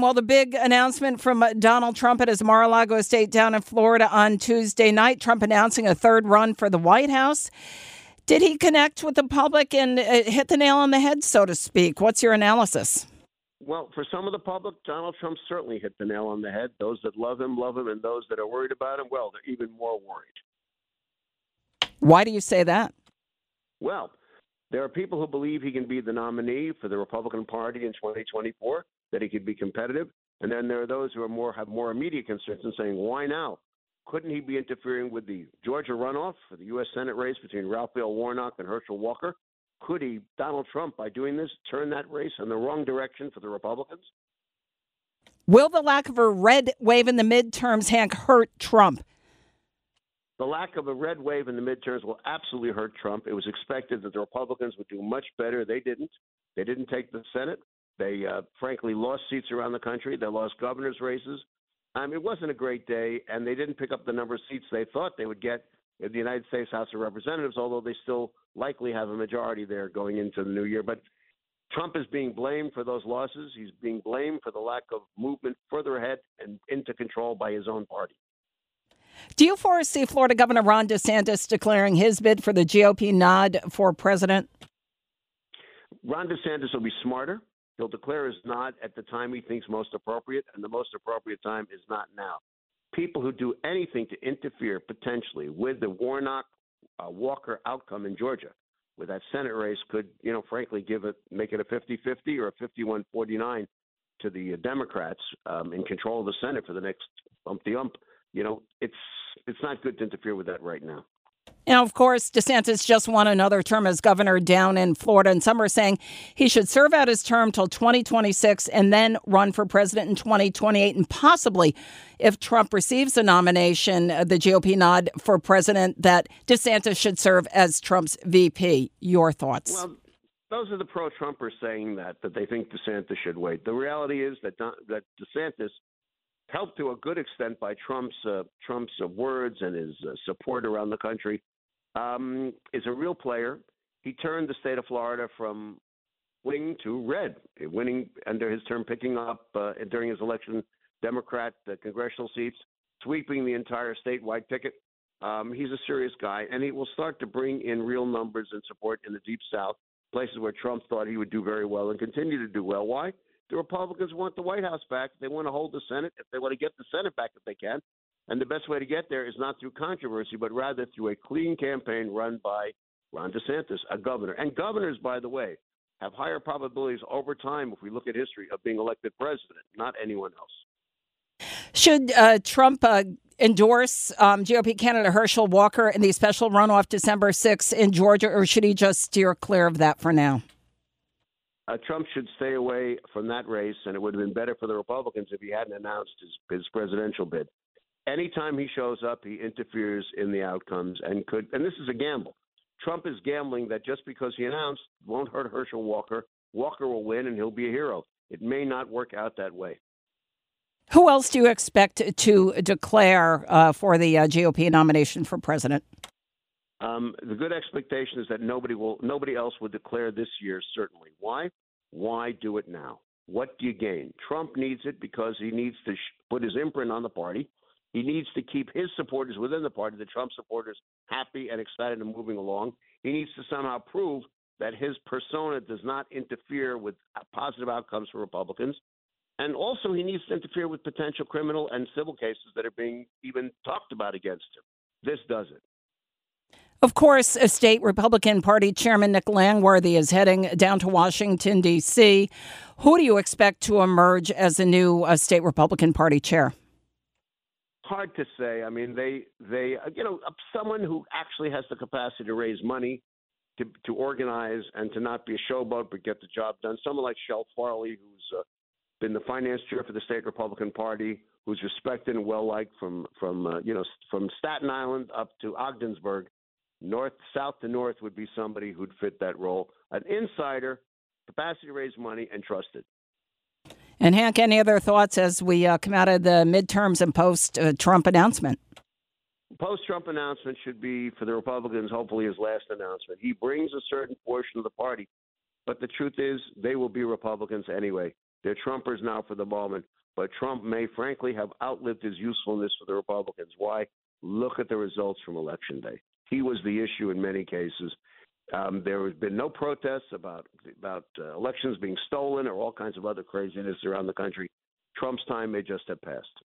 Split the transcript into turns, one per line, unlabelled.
Well, the big announcement from Donald Trump at his Mar a Lago estate down in Florida on Tuesday night, Trump announcing a third run for the White House. Did he connect with the public and uh, hit the nail on the head, so to speak? What's your analysis?
Well, for some of the public, Donald Trump certainly hit the nail on the head. Those that love him, love him, and those that are worried about him, well, they're even more worried.
Why do you say that?
Well, there are people who believe he can be the nominee for the Republican Party in 2024 that he could be competitive. And then there are those who are more have more immediate concerns and saying, why now? Couldn't he be interfering with the Georgia runoff for the U.S. Senate race between Raphael Warnock and Herschel Walker? Could he, Donald Trump, by doing this, turn that race in the wrong direction for the Republicans?
Will the lack of a red wave in the midterms, Hank, hurt Trump?
The lack of a red wave in the midterms will absolutely hurt Trump. It was expected that the Republicans would do much better. They didn't. They didn't take the Senate. They uh, frankly lost seats around the country. They lost governor's races. Um, it wasn't a great day, and they didn't pick up the number of seats they thought they would get in the United States House of Representatives, although they still likely have a majority there going into the new year. But Trump is being blamed for those losses. He's being blamed for the lack of movement further ahead and into control by his own party.
Do you foresee Florida Governor Ron DeSantis declaring his bid for the GOP nod for president?
Ron DeSantis will be smarter. He'll declare his nod at the time he thinks most appropriate, and the most appropriate time is not now. People who do anything to interfere potentially with the Warnock uh, Walker outcome in Georgia, with that Senate race, could, you know, frankly, give it, make it a 50 50 or a 51 49 to the uh, Democrats um, in control of the Senate for the next umpty ump. You know, it's it's not good to interfere with that right now.
Now, of course, DeSantis just won another term as governor down in Florida, and some are saying he should serve out his term till 2026 and then run for president in 2028. And possibly, if Trump receives the nomination, uh, the GOP nod for president, that DeSantis should serve as Trump's VP. Your thoughts?
Well, those are the pro-Trumpers saying that that they think DeSantis should wait. The reality is that that DeSantis helped to a good extent by Trump's uh, Trump's uh, words and his uh, support around the country um, is a real player. He turned the state of Florida from winning to red, winning under his term, picking up uh, during his election Democrat uh, congressional seats, sweeping the entire statewide ticket. Um, he's a serious guy, and he will start to bring in real numbers and support in the deep South, places where Trump thought he would do very well and continue to do well. Why? The Republicans want the White House back. They want to hold the Senate. If they want to get the Senate back, if they can, and the best way to get there is not through controversy, but rather through a clean campaign run by Ron DeSantis, a governor. And governors, by the way, have higher probabilities over time, if we look at history, of being elected president, not anyone else.
Should uh, Trump uh, endorse um, GOP candidate Herschel Walker in the special runoff December 6th in Georgia, or should he just steer clear of that for now?
Uh, Trump should stay away from that race, and it would have been better for the Republicans if he hadn't announced his, his presidential bid anytime he shows up, he interferes in the outcomes and could. And this is a gamble. Trump is gambling that just because he announced won't hurt Herschel Walker, Walker will win and he'll be a hero. It may not work out that way.
Who else do you expect to declare uh, for the uh, GOP nomination for president?
Um, the good expectation is that nobody will, nobody else will declare this year. Certainly. Why? Why do it now? What do you gain? Trump needs it because he needs to sh- put his imprint on the party. He needs to keep his supporters within the party, the Trump supporters, happy and excited and moving along. He needs to somehow prove that his persona does not interfere with positive outcomes for Republicans. And also, he needs to interfere with potential criminal and civil cases that are being even talked about against him. This does it.
Of course, a state Republican Party Chairman Nick Langworthy is heading down to Washington, D.C. Who do you expect to emerge as the new uh, state Republican Party chair?
Hard to say. I mean, they they you know someone who actually has the capacity to raise money, to to organize, and to not be a showboat but get the job done. Someone like Chele Farley, who's uh, been the finance chair for the state Republican Party, who's respected and well liked from from uh, you know from Staten Island up to Ogdensburg, north south to north would be somebody who'd fit that role. An insider, capacity to raise money, and trusted.
And Hank, any other thoughts as we uh, come out of the midterms and post uh, Trump announcement?
Post Trump announcement should be for the Republicans, hopefully, his last announcement. He brings a certain portion of the party, but the truth is, they will be Republicans anyway. They're Trumpers now for the moment, but Trump may frankly have outlived his usefulness for the Republicans. Why? Look at the results from Election Day. He was the issue in many cases. Um, there has been no protests about about uh, elections being stolen or all kinds of other craziness around the country. Trump's time may just have passed.